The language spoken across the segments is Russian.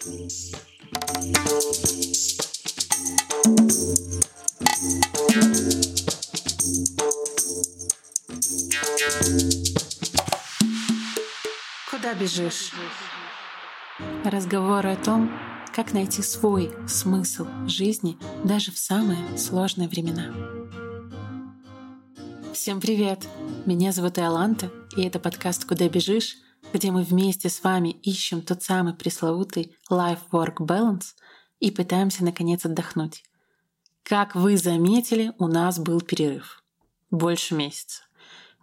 Куда бежишь? Разговоры о том, как найти свой смысл жизни даже в самые сложные времена. Всем привет! Меня зовут Иоланта, и это подкаст «Куда бежишь?», где мы вместе с вами ищем тот самый пресловутый life-work balance и пытаемся наконец отдохнуть. Как вы заметили, у нас был перерыв. Больше месяца.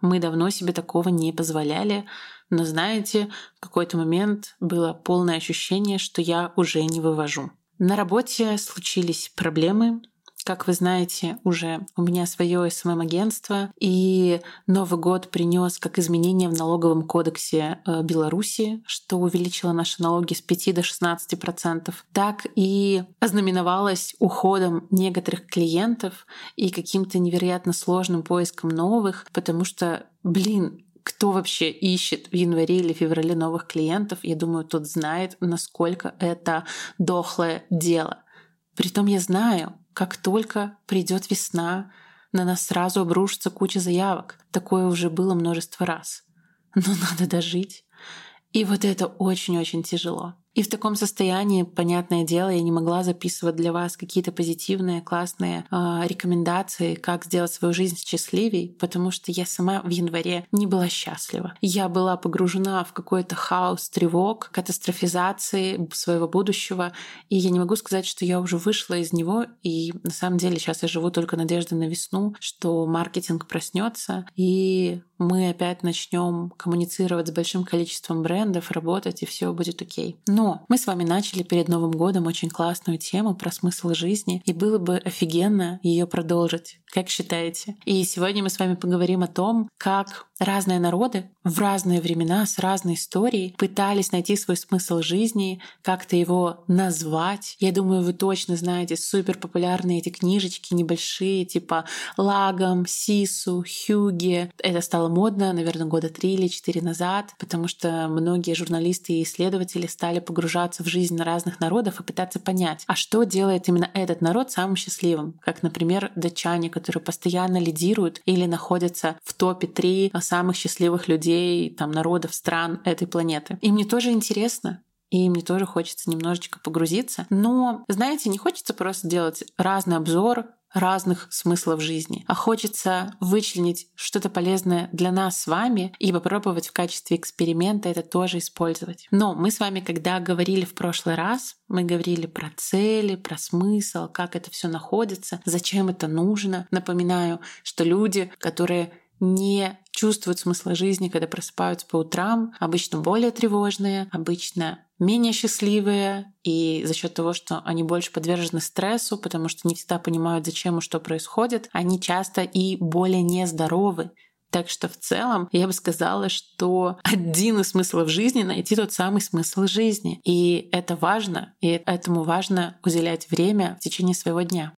Мы давно себе такого не позволяли, но знаете, в какой-то момент было полное ощущение, что я уже не вывожу. На работе случились проблемы, как вы знаете, уже у меня свое СММ-агентство, и Новый год принес как изменения в налоговом кодексе э, Беларуси, что увеличило наши налоги с 5 до 16 процентов, так и ознаменовалось уходом некоторых клиентов и каким-то невероятно сложным поиском новых, потому что, блин, кто вообще ищет в январе или феврале новых клиентов, я думаю, тот знает, насколько это дохлое дело. Притом я знаю, как только придет весна, на нас сразу обрушится куча заявок. Такое уже было множество раз. Но надо дожить. И вот это очень-очень тяжело. И в таком состоянии, понятное дело, я не могла записывать для вас какие-то позитивные, классные э, рекомендации, как сделать свою жизнь счастливей, потому что я сама в январе не была счастлива. Я была погружена в какой-то хаос, тревог, катастрофизации своего будущего, и я не могу сказать, что я уже вышла из него, и на самом деле сейчас я живу только надеждой на весну, что маркетинг проснется, и мы опять начнем коммуницировать с большим количеством брендов, работать, и все будет окей. Мы с вами начали перед Новым годом очень классную тему про смысл жизни, и было бы офигенно ее продолжить. Как считаете? И сегодня мы с вами поговорим о том, как разные народы в разные времена с разной историей пытались найти свой смысл жизни, как-то его назвать. Я думаю, вы точно знаете супер популярные эти книжечки небольшие, типа Лагом, Сису, Хюге. Это стало модно, наверное, года три или четыре назад, потому что многие журналисты и исследователи стали погружаться в жизнь разных народов и пытаться понять, а что делает именно этот народ самым счастливым, как, например, датчане, которые постоянно лидируют или находятся в топе 3 самых счастливых людей, там, народов, стран этой планеты. И мне тоже интересно, и мне тоже хочется немножечко погрузиться. Но, знаете, не хочется просто делать разный обзор разных смыслов жизни, а хочется вычленить что-то полезное для нас с вами и попробовать в качестве эксперимента это тоже использовать. Но мы с вами, когда говорили в прошлый раз, мы говорили про цели, про смысл, как это все находится, зачем это нужно. Напоминаю, что люди, которые не чувствуют смысла жизни, когда просыпаются по утрам, обычно более тревожные, обычно менее счастливые, и за счет того, что они больше подвержены стрессу, потому что не всегда понимают, зачем и что происходит, они часто и более нездоровы. Так что в целом я бы сказала, что один из смыслов жизни — найти тот самый смысл жизни. И это важно, и этому важно уделять время в течение своего дня.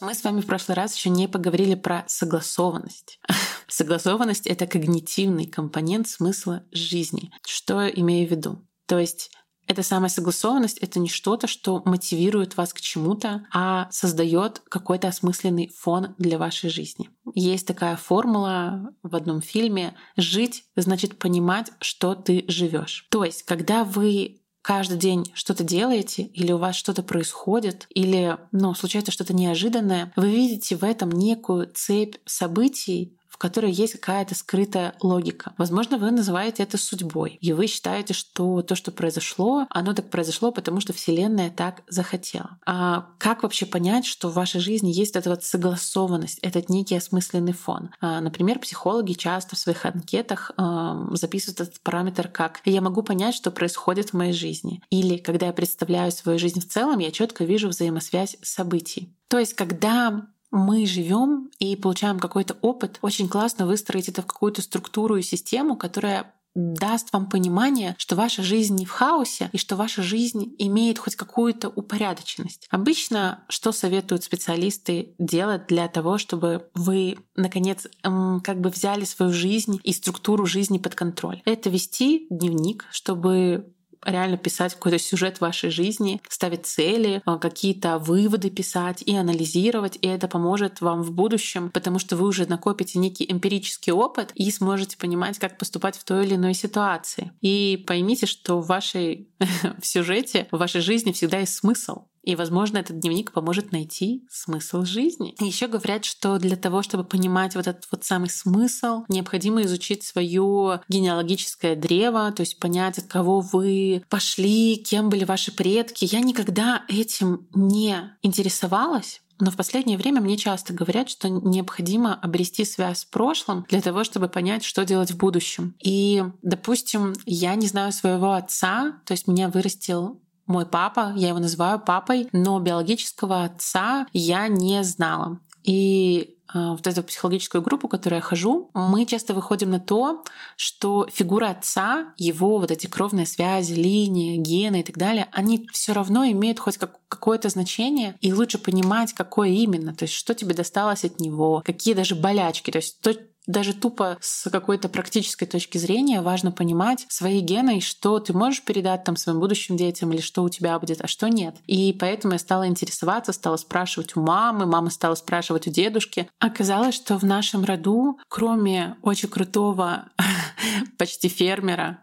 Мы с вами в прошлый раз еще не поговорили про согласованность. Согласованность — это когнитивный компонент смысла жизни. Что я имею в виду? То есть эта самая согласованность — это не что-то, что мотивирует вас к чему-то, а создает какой-то осмысленный фон для вашей жизни. Есть такая формула в одном фильме «Жить значит понимать, что ты живешь». То есть, когда вы каждый день что-то делаете, или у вас что-то происходит, или ну, случается что-то неожиданное, вы видите в этом некую цепь событий, в которой есть какая-то скрытая логика. Возможно, вы называете это судьбой, и вы считаете, что то, что произошло, оно так произошло, потому что Вселенная так захотела. А как вообще понять, что в вашей жизни есть эта вот согласованность, этот некий осмысленный фон? А, например, психологи часто в своих анкетах э, записывают этот параметр как «я могу понять, что происходит в моей жизни». Или «когда я представляю свою жизнь в целом, я четко вижу взаимосвязь событий». То есть, когда мы живем и получаем какой-то опыт, очень классно выстроить это в какую-то структуру и систему, которая даст вам понимание, что ваша жизнь не в хаосе и что ваша жизнь имеет хоть какую-то упорядоченность. Обычно что советуют специалисты делать для того, чтобы вы, наконец, как бы взяли свою жизнь и структуру жизни под контроль? Это вести дневник, чтобы реально писать какой-то сюжет вашей жизни, ставить цели, а, какие-то выводы писать и анализировать, и это поможет вам в будущем, потому что вы уже накопите некий эмпирический опыт и сможете понимать, как поступать в той или иной ситуации. И поймите, что в вашей в сюжете, в вашей жизни всегда есть смысл. И, возможно, этот дневник поможет найти смысл жизни. Еще говорят, что для того, чтобы понимать вот этот вот самый смысл, необходимо изучить свое генеалогическое древо, то есть понять, от кого вы пошли, кем были ваши предки. Я никогда этим не интересовалась, но в последнее время мне часто говорят, что необходимо обрести связь с прошлым для того, чтобы понять, что делать в будущем. И, допустим, я не знаю своего отца, то есть меня вырастил мой папа, я его называю папой, но биологического отца я не знала. И а, вот эту психологическую группу, в которой я хожу, мы часто выходим на то, что фигура отца, его вот эти кровные связи, линии, гены и так далее, они все равно имеют хоть какое-то значение, и лучше понимать, какое именно, то есть что тебе досталось от него, какие даже болячки, то есть то, даже тупо с какой-то практической точки зрения важно понимать свои гены и что ты можешь передать там своим будущим детям или что у тебя будет, а что нет. И поэтому я стала интересоваться, стала спрашивать у мамы, мама стала спрашивать у дедушки. Оказалось, что в нашем роду, кроме очень крутого почти фермера,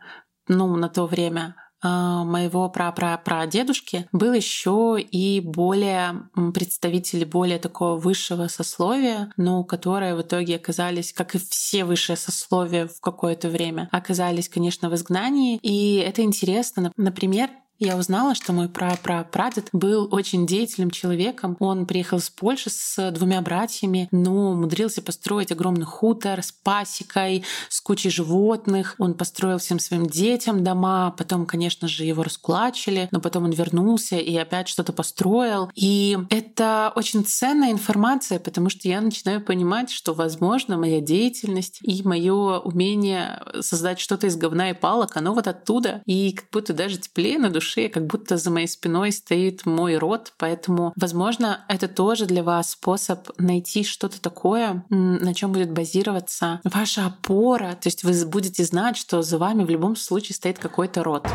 ну, на то время, моего пра-пра-прадедушки был еще и более представители более такого высшего сословия, но которые в итоге оказались, как и все высшие сословия в какое-то время, оказались, конечно, в изгнании. И это интересно. Например, я узнала, что мой пра-пра-прадед был очень деятельным человеком. Он приехал из Польши с двумя братьями, но умудрился построить огромный хутор с пасекой, с кучей животных. Он построил всем своим детям дома, потом, конечно же, его раскулачили, но потом он вернулся и опять что-то построил. И это очень ценная информация, потому что я начинаю понимать, что, возможно, моя деятельность и мое умение создать что-то из говна и палок, оно вот оттуда. И как будто даже теплее на душе душе, как будто за моей спиной стоит мой род, поэтому, возможно, это тоже для вас способ найти что-то такое, на чем будет базироваться ваша опора, то есть вы будете знать, что за вами в любом случае стоит какой-то род.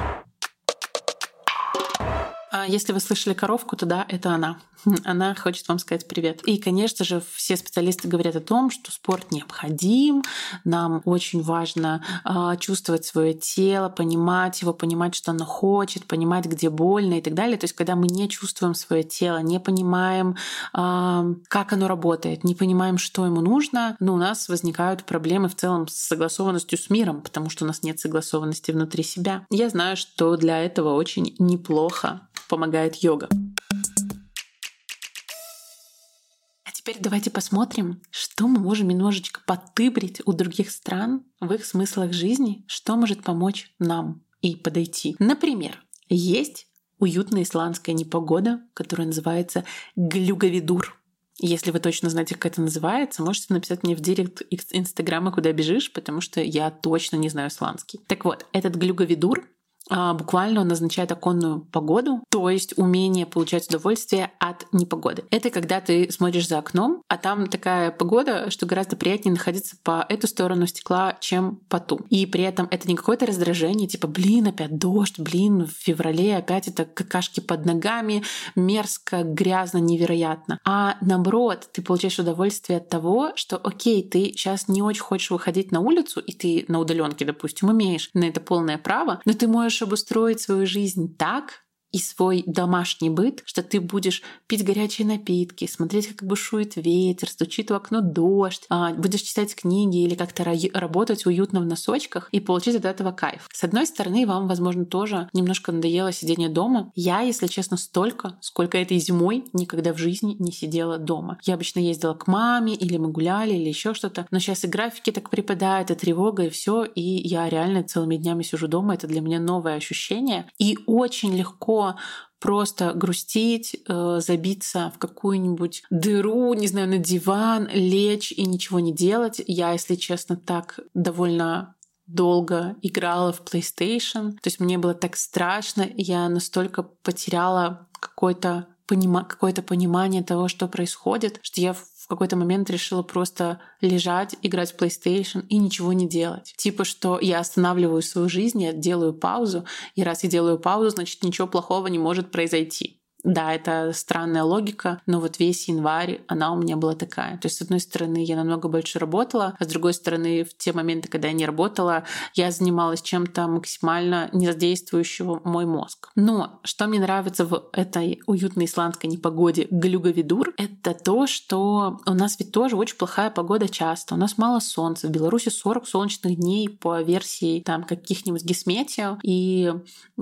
А если вы слышали коровку, то да, это она. Она хочет вам сказать привет. И, конечно же, все специалисты говорят о том, что спорт необходим, нам очень важно э, чувствовать свое тело, понимать его, понимать, что оно хочет, понимать, где больно и так далее. То есть, когда мы не чувствуем свое тело, не понимаем, э, как оно работает, не понимаем, что ему нужно, ну, у нас возникают проблемы в целом с согласованностью с миром, потому что у нас нет согласованности внутри себя. Я знаю, что для этого очень неплохо помогает йога. Теперь давайте посмотрим, что мы можем немножечко подтыбрить у других стран в их смыслах жизни, что может помочь нам и подойти. Например, есть уютная исландская непогода, которая называется глюговидур. Если вы точно знаете, как это называется, можете написать мне в директ Инстаграма, куда бежишь, потому что я точно не знаю исландский. Так вот, этот глюговидур буквально он означает оконную погоду, то есть умение получать удовольствие от непогоды. Это когда ты смотришь за окном, а там такая погода, что гораздо приятнее находиться по эту сторону стекла, чем по ту. И при этом это не какое-то раздражение, типа, блин, опять дождь, блин, в феврале опять это какашки под ногами, мерзко, грязно, невероятно. А наоборот, ты получаешь удовольствие от того, что, окей, ты сейчас не очень хочешь выходить на улицу, и ты на удаленке, допустим, имеешь на это полное право, но ты можешь можешь обустроить свою жизнь так, и свой домашний быт, что ты будешь пить горячие напитки, смотреть, как бушует ветер, стучит в окно дождь, а, будешь читать книги или как-то работать уютно в носочках и получить от этого кайф. С одной стороны, вам, возможно, тоже немножко надоело сидение дома. Я, если честно, столько, сколько этой зимой никогда в жизни не сидела дома. Я обычно ездила к маме, или мы гуляли, или еще что-то. Но сейчас и графики так припадают, и тревога, и все, и я реально целыми днями сижу дома. Это для меня новое ощущение. И очень легко просто грустить, э, забиться в какую-нибудь дыру, не знаю, на диван, лечь и ничего не делать. Я, если честно, так довольно долго играла в PlayStation. То есть мне было так страшно, я настолько потеряла какое-то понима- какое-то понимание того, что происходит, что я какой-то момент решила просто лежать, играть в PlayStation и ничего не делать. Типа, что я останавливаю свою жизнь, я делаю паузу, и раз я делаю паузу, значит, ничего плохого не может произойти. Да, это странная логика, но вот весь январь она у меня была такая. То есть, с одной стороны, я намного больше работала, а с другой стороны, в те моменты, когда я не работала, я занималась чем-то максимально не задействующего мой мозг. Но что мне нравится в этой уютной исландской непогоде Галюгавидур, это то, что у нас ведь тоже очень плохая погода часто. У нас мало солнца. В Беларуси 40 солнечных дней по версии там каких-нибудь гесметио. И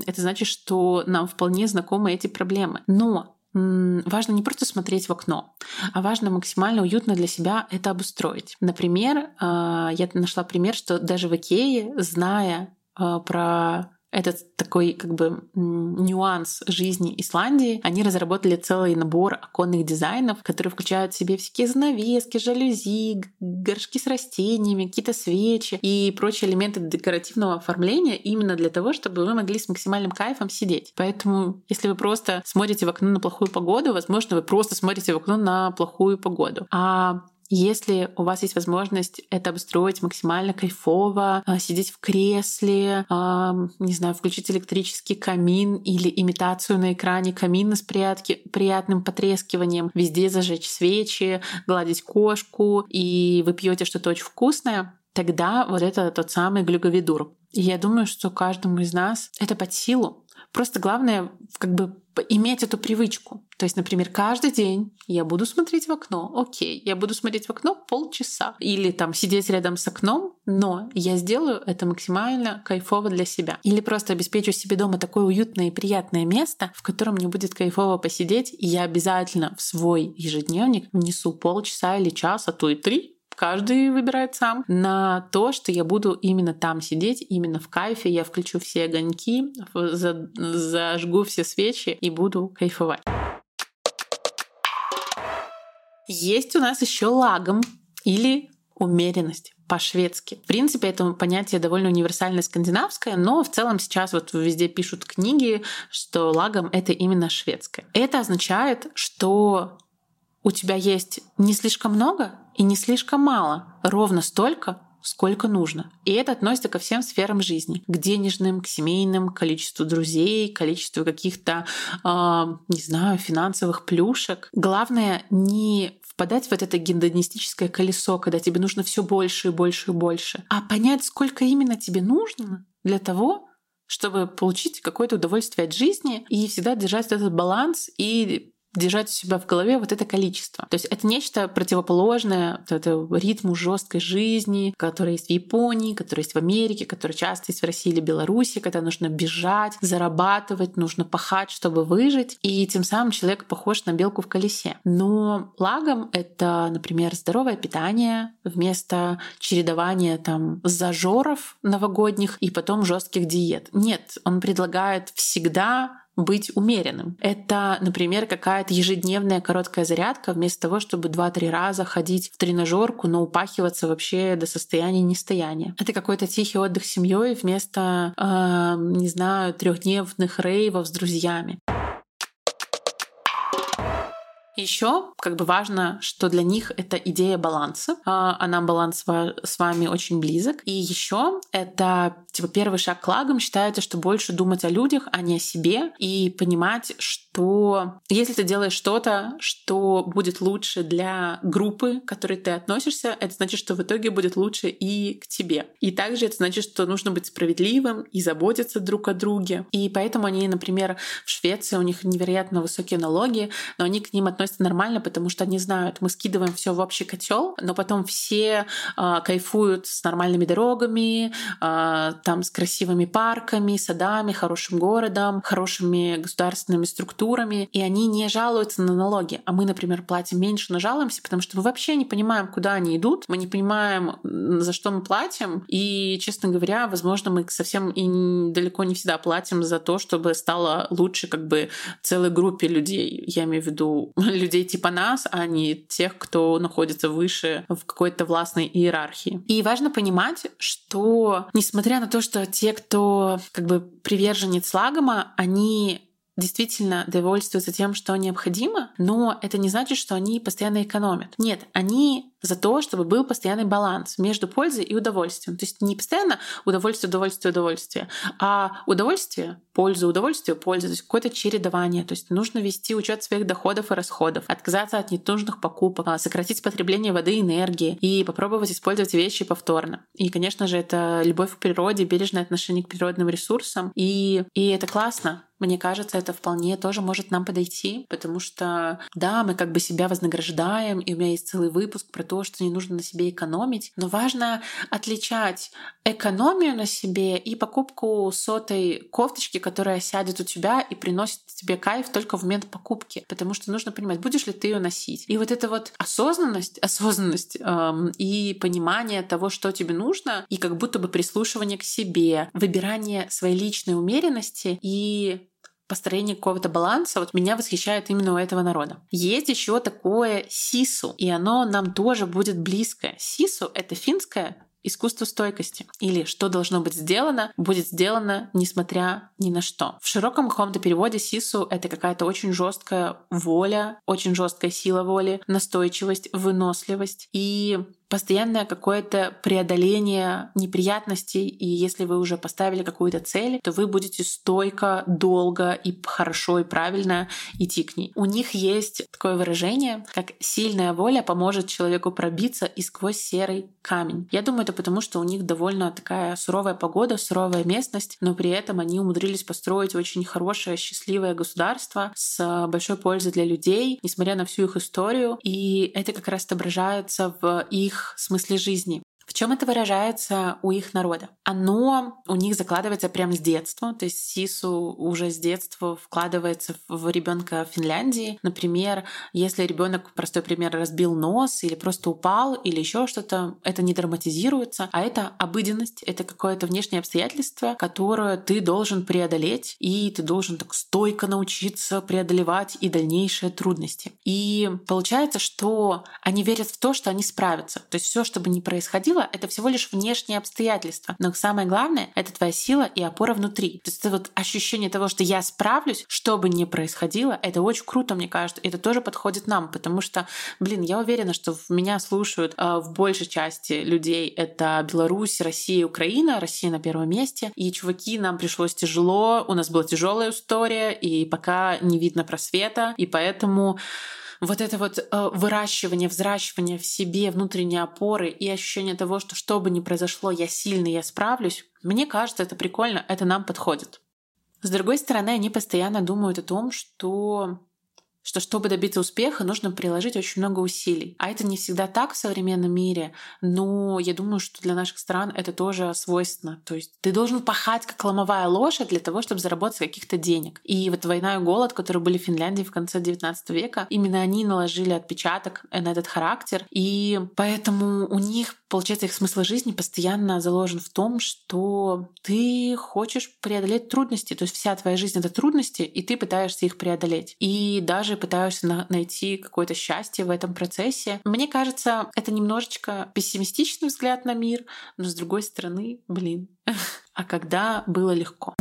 это значит, что нам вполне знакомы эти проблемы. Но важно не просто смотреть в окно, а важно максимально уютно для себя это обустроить. Например, а, я нашла пример, что даже в Икее, зная а, про этот такой как бы нюанс жизни Исландии, они разработали целый набор оконных дизайнов, которые включают в себе всякие занавески, жалюзи, горшки с растениями, какие-то свечи и прочие элементы декоративного оформления именно для того, чтобы вы могли с максимальным кайфом сидеть. Поэтому, если вы просто смотрите в окно на плохую погоду, возможно, вы просто смотрите в окно на плохую погоду. А если у вас есть возможность это обстроить максимально кайфово, а, сидеть в кресле, а, не знаю, включить электрический камин или имитацию на экране камина с приятным потрескиванием, везде зажечь свечи, гладить кошку, и вы пьете что-то очень вкусное, тогда вот это тот самый глюковидур. И я думаю, что каждому из нас это под силу. Просто главное как бы иметь эту привычку. То есть, например, каждый день я буду смотреть в окно. Окей, я буду смотреть в окно полчаса. Или там сидеть рядом с окном, но я сделаю это максимально кайфово для себя. Или просто обеспечу себе дома такое уютное и приятное место, в котором мне будет кайфово посидеть, и я обязательно в свой ежедневник внесу полчаса или час, а то и три каждый выбирает сам, на то, что я буду именно там сидеть, именно в кайфе, я включу все огоньки, зажгу все свечи и буду кайфовать. Есть у нас еще лагом или умеренность по-шведски. В принципе, это понятие довольно универсальное скандинавское, но в целом сейчас вот везде пишут книги, что лагом это именно шведское. Это означает, что у тебя есть не слишком много и не слишком мало, ровно столько, сколько нужно. И это относится ко всем сферам жизни. К денежным, к семейным, к количеству друзей, к количеству каких-то, э, не знаю, финансовых плюшек. Главное не впадать в это гедонистическое колесо, когда тебе нужно все больше и больше и больше, а понять, сколько именно тебе нужно для того, чтобы получить какое-то удовольствие от жизни и всегда держать этот баланс и держать у себя в голове вот это количество. То есть это нечто противоположное вот это ритму жесткой жизни, который есть в Японии, который есть в Америке, который часто есть в России или Беларуси, когда нужно бежать, зарабатывать, нужно пахать, чтобы выжить, и тем самым человек похож на белку в колесе. Но лагом это, например, здоровое питание вместо чередования там зажоров новогодних и потом жестких диет. Нет, он предлагает всегда быть умеренным. Это, например, какая-то ежедневная короткая зарядка вместо того, чтобы 2-3 раза ходить в тренажерку, но упахиваться вообще до состояния нестояния. Это какой-то тихий отдых с семьей вместо, э, не знаю, трехдневных рейвов с друзьями. Еще как бы важно, что для них это идея баланса, а, нам баланс с вами очень близок. И еще это типа первый шаг к лагам считается, что больше думать о людях, а не о себе, и понимать, что если ты делаешь что-то, что будет лучше для группы, к которой ты относишься, это значит, что в итоге будет лучше и к тебе. И также это значит, что нужно быть справедливым и заботиться друг о друге. И поэтому они, например, в Швеции у них невероятно высокие налоги, но они к ним относятся относятся нормально, потому что они знают, мы скидываем все в общий котел, но потом все э, кайфуют с нормальными дорогами, э, там с красивыми парками, садами, хорошим городом, хорошими государственными структурами, и они не жалуются на налоги. А мы, например, платим меньше, но жалуемся, потому что мы вообще не понимаем, куда они идут, мы не понимаем, за что мы платим, и, честно говоря, возможно, мы совсем и далеко не всегда платим за то, чтобы стало лучше как бы целой группе людей. Я имею в виду людей типа нас, а не тех, кто находится выше в какой-то властной иерархии. И важно понимать, что несмотря на то, что те, кто как бы приверженец лагома, они действительно довольствуются тем, что необходимо, но это не значит, что они постоянно экономят. Нет, они за то, чтобы был постоянный баланс между пользой и удовольствием. То есть не постоянно удовольствие, удовольствие, удовольствие, а удовольствие, польза, удовольствие, польза. То есть какое-то чередование. То есть нужно вести учет своих доходов и расходов, отказаться от ненужных покупок, а, сократить потребление воды и энергии и попробовать использовать вещи повторно. И, конечно же, это любовь к природе, бережное отношение к природным ресурсам. И, и это классно. Мне кажется, это вполне тоже может нам подойти, потому что, да, мы как бы себя вознаграждаем, и у меня есть целый выпуск про то, что не нужно на себе экономить. Но важно отличать экономию на себе и покупку сотой кофточки, которая сядет у тебя и приносит тебе кайф только в момент покупки. Потому что нужно понимать, будешь ли ты ее носить. И вот эта вот осознанность, осознанность эм, и понимание того, что тебе нужно, и как будто бы прислушивание к себе, выбирание своей личной умеренности и построение какого-то баланса, вот меня восхищает именно у этого народа. Есть еще такое сису, и оно нам тоже будет близкое. Сису — это финское искусство стойкости. Или что должно быть сделано, будет сделано несмотря ни на что. В широком каком-то переводе сису — это какая-то очень жесткая воля, очень жесткая сила воли, настойчивость, выносливость. И постоянное какое-то преодоление неприятностей, и если вы уже поставили какую-то цель, то вы будете стойко, долго и хорошо и правильно идти к ней. У них есть такое выражение, как «сильная воля поможет человеку пробиться и сквозь серый камень». Я думаю, это потому, что у них довольно такая суровая погода, суровая местность, но при этом они умудрились построить очень хорошее, счастливое государство с большой пользой для людей, несмотря на всю их историю. И это как раз отображается в их их смысле жизни. В чем это выражается у их народа? Оно у них закладывается прямо с детства, то есть сису уже с детства вкладывается в ребенка в Финляндии. Например, если ребенок, простой пример, разбил нос или просто упал или еще что-то, это не драматизируется, а это обыденность, это какое-то внешнее обстоятельство, которое ты должен преодолеть, и ты должен так стойко научиться преодолевать и дальнейшие трудности. И получается, что они верят в то, что они справятся. То есть все, что бы ни происходило, сила — это всего лишь внешние обстоятельства. Но самое главное — это твоя сила и опора внутри. То есть это вот ощущение того, что я справлюсь, что бы ни происходило, это очень круто, мне кажется. Это тоже подходит нам, потому что, блин, я уверена, что меня слушают э, в большей части людей. Это Беларусь, Россия, Украина. Россия на первом месте. И, чуваки, нам пришлось тяжело, у нас была тяжелая история, и пока не видно просвета. И поэтому вот это вот э, выращивание, взращивание в себе внутренней опоры и ощущение того, что что бы ни произошло, я сильный, я справлюсь, мне кажется, это прикольно, это нам подходит. С другой стороны, они постоянно думают о том, что что чтобы добиться успеха, нужно приложить очень много усилий. А это не всегда так в современном мире, но я думаю, что для наших стран это тоже свойственно. То есть ты должен пахать как ломовая лошадь для того, чтобы заработать каких-то денег. И вот война и голод, которые были в Финляндии в конце 19 века, именно они наложили отпечаток на этот характер. И поэтому у них, получается, их смысл жизни постоянно заложен в том, что ты хочешь преодолеть трудности. То есть вся твоя жизнь — это трудности, и ты пытаешься их преодолеть. И даже пытаешься на- найти какое-то счастье в этом процессе. Мне кажется, это немножечко пессимистичный взгляд на мир, но с другой стороны, блин, а когда было легко?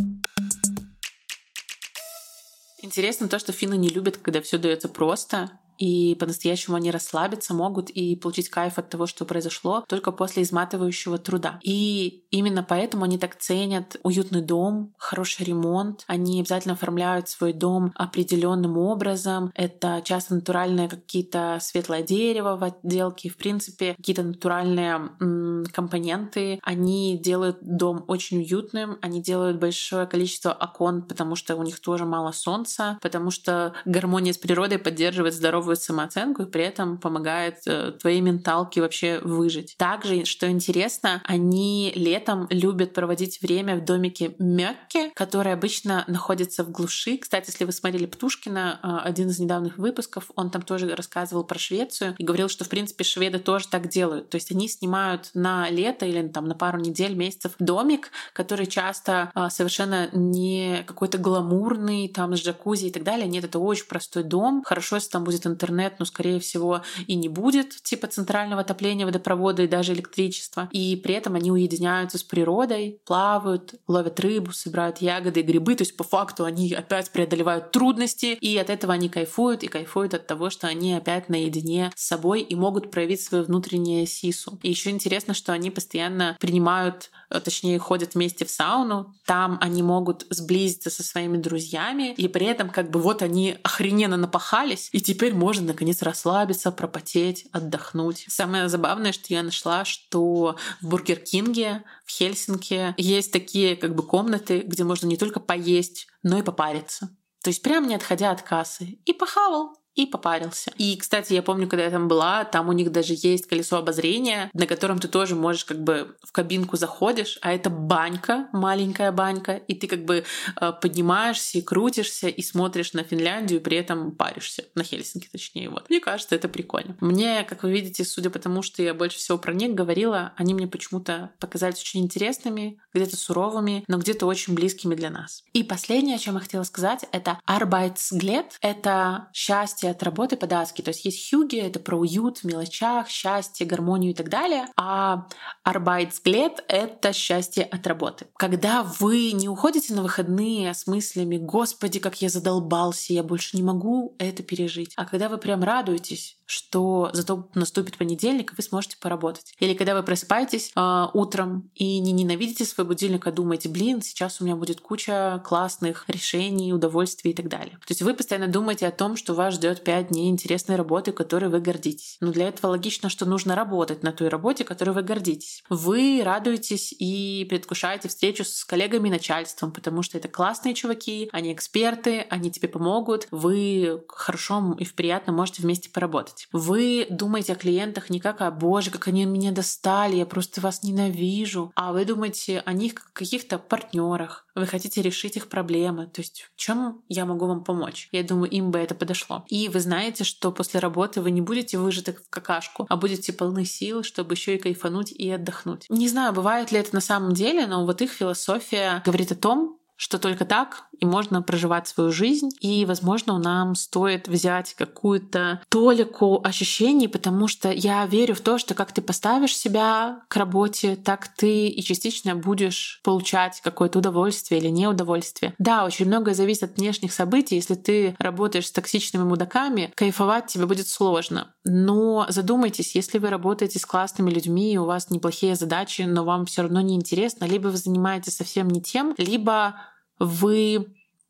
Интересно то, что финны не любят, когда все дается просто, и по-настоящему они расслабиться могут и получить кайф от того, что произошло, только после изматывающего труда. И именно поэтому они так ценят уютный дом, хороший ремонт. Они обязательно оформляют свой дом определенным образом. Это часто натуральные какие-то светлое дерево в отделке, в принципе, какие-то натуральные м- компоненты. Они делают дом очень уютным, они делают большое количество окон, потому что у них тоже мало солнца, потому что гармония с природой поддерживает здоровый формирует самооценку и при этом помогает э, твоей менталке вообще выжить. Также, что интересно, они летом любят проводить время в домике Мёкке, который обычно находится в глуши. Кстати, если вы смотрели Птушкина, э, один из недавних выпусков, он там тоже рассказывал про Швецию и говорил, что, в принципе, шведы тоже так делают. То есть они снимают на лето или там на пару недель, месяцев домик, который часто э, совершенно не какой-то гламурный, там с джакузи и так далее. Нет, это очень простой дом. Хорошо, если там будет интернет, но, скорее всего, и не будет, типа центрального отопления, водопровода и даже электричества. И при этом они уединяются с природой, плавают, ловят рыбу, собирают ягоды и грибы. То есть, по факту, они опять преодолевают трудности, и от этого они кайфуют, и кайфуют от того, что они опять наедине с собой и могут проявить свою внутреннюю сису. И еще интересно, что они постоянно принимают Э, точнее, ходят вместе в сауну, там они могут сблизиться со своими друзьями, и при этом как бы вот они охрененно напахались, и теперь можно наконец расслабиться, пропотеть, отдохнуть. Самое забавное, что я нашла, что в Бургер Кинге в Хельсинки есть такие как бы комнаты, где можно не только поесть, но и попариться. То есть прям не отходя от кассы. И похавал, и попарился. И, кстати, я помню, когда я там была, там у них даже есть колесо обозрения, на котором ты тоже можешь как бы в кабинку заходишь, а это банька, маленькая банька, и ты как бы э, поднимаешься и крутишься и смотришь на Финляндию, при этом паришься, на Хельсинки точнее. Вот. Мне кажется, это прикольно. Мне, как вы видите, судя по тому, что я больше всего про них говорила, они мне почему-то показались очень интересными, где-то суровыми, но где-то очень близкими для нас. И последнее, о чем я хотела сказать, это Arbeitsgled. Это счастье от работы по-датски. То есть есть хюги, это про уют в мелочах, счастье, гармонию и так далее. А Arbeitsgled — это счастье от работы. Когда вы не уходите на выходные с мыслями «Господи, как я задолбался, я больше не могу это пережить», а когда вы прям радуетесь что зато наступит понедельник, и вы сможете поработать. Или когда вы просыпаетесь э, утром и не ненавидите свой будильник, а думаете, блин, сейчас у меня будет куча классных решений, удовольствий и так далее. То есть вы постоянно думаете о том, что вас ждет 5 дней интересной работы, которой вы гордитесь. Но для этого логично, что нужно работать на той работе, которой вы гордитесь. Вы радуетесь и предвкушаете встречу с коллегами и начальством, потому что это классные чуваки, они эксперты, они тебе помогут, вы хорошо и в приятно можете вместе поработать. Вы думаете о клиентах не как о «Боже, как они меня достали, я просто вас ненавижу», а вы думаете о них как о каких-то партнерах. Вы хотите решить их проблемы. То есть в чем я могу вам помочь? Я думаю, им бы это подошло. И вы знаете, что после работы вы не будете выжаты в какашку, а будете полны сил, чтобы еще и кайфануть и отдохнуть. Не знаю, бывает ли это на самом деле, но вот их философия говорит о том, что только так и можно проживать свою жизнь. И, возможно, нам стоит взять какую-то толику ощущений, потому что я верю в то, что как ты поставишь себя к работе, так ты и частично будешь получать какое-то удовольствие или неудовольствие. Да, очень многое зависит от внешних событий. Если ты работаешь с токсичными мудаками, кайфовать тебе будет сложно. Но задумайтесь, если вы работаете с классными людьми, и у вас неплохие задачи, но вам все равно не интересно, либо вы занимаетесь совсем не тем, либо вы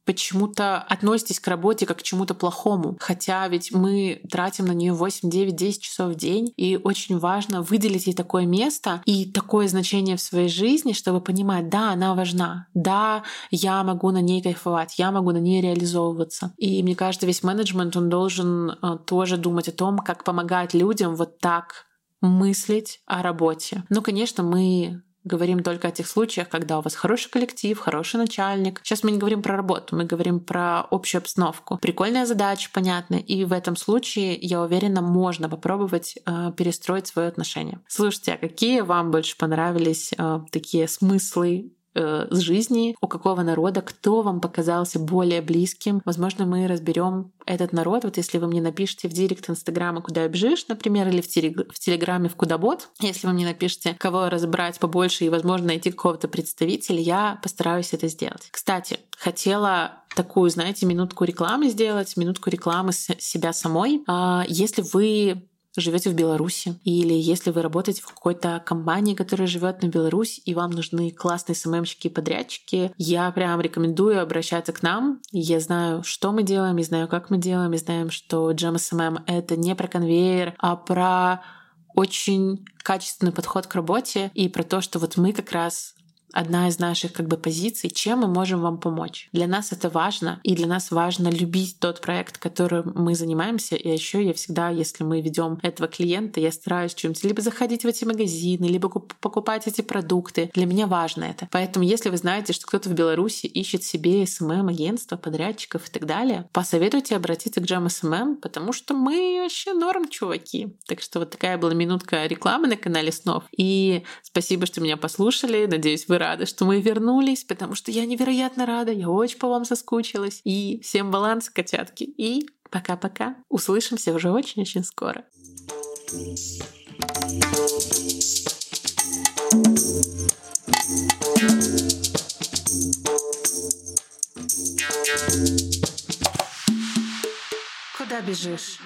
почему-то относитесь к работе как к чему-то плохому. Хотя ведь мы тратим на нее 8, 9, 10 часов в день, и очень важно выделить ей такое место и такое значение в своей жизни, чтобы понимать, да, она важна, да, я могу на ней кайфовать, я могу на ней реализовываться. И мне кажется, весь менеджмент, он должен э, тоже думать о том, как помогать людям вот так мыслить о работе. Ну, конечно, мы говорим только о тех случаях, когда у вас хороший коллектив, хороший начальник. Сейчас мы не говорим про работу, мы говорим про общую обстановку. Прикольная задача, понятно, и в этом случае, я уверена, можно попробовать э, перестроить свое отношение. Слушайте, а какие вам больше понравились э, такие смыслы э, с жизни, у какого народа, кто вам показался более близким. Возможно, мы разберем этот народ. Вот если вы мне напишите в директ Инстаграма, куда бежишь, например, или в, телег... в Телеграме в Кудабот, если вы мне напишите, кого разобрать побольше и, возможно, найти какого-то представителя, я постараюсь это сделать. Кстати, хотела такую, знаете, минутку рекламы сделать, минутку рекламы себя самой. А, если вы живете в Беларуси, или если вы работаете в какой-то компании, которая живет на Беларусь, и вам нужны классные СММщики и подрядчики, я прям рекомендую обращаться к нам. Я знаю, что мы делаем, я знаю, как мы делаем, и знаем, что Jam SMM — это не про конвейер, а про очень качественный подход к работе и про то, что вот мы как раз одна из наших как бы позиций, чем мы можем вам помочь. Для нас это важно, и для нас важно любить тот проект, которым мы занимаемся. И еще я всегда, если мы ведем этого клиента, я стараюсь чем-то либо заходить в эти магазины, либо покупать эти продукты. Для меня важно это. Поэтому, если вы знаете, что кто-то в Беларуси ищет себе SMM, агентство, подрядчиков и так далее, посоветуйте обратиться к Jam SMM, потому что мы вообще норм, чуваки. Так что вот такая была минутка рекламы на канале Снов. И спасибо, что меня послушали. Надеюсь, вы рада, что мы вернулись, потому что я невероятно рада, я очень по вам соскучилась. И всем баланс, котятки. И пока-пока. Услышимся уже очень-очень скоро. Куда бежишь?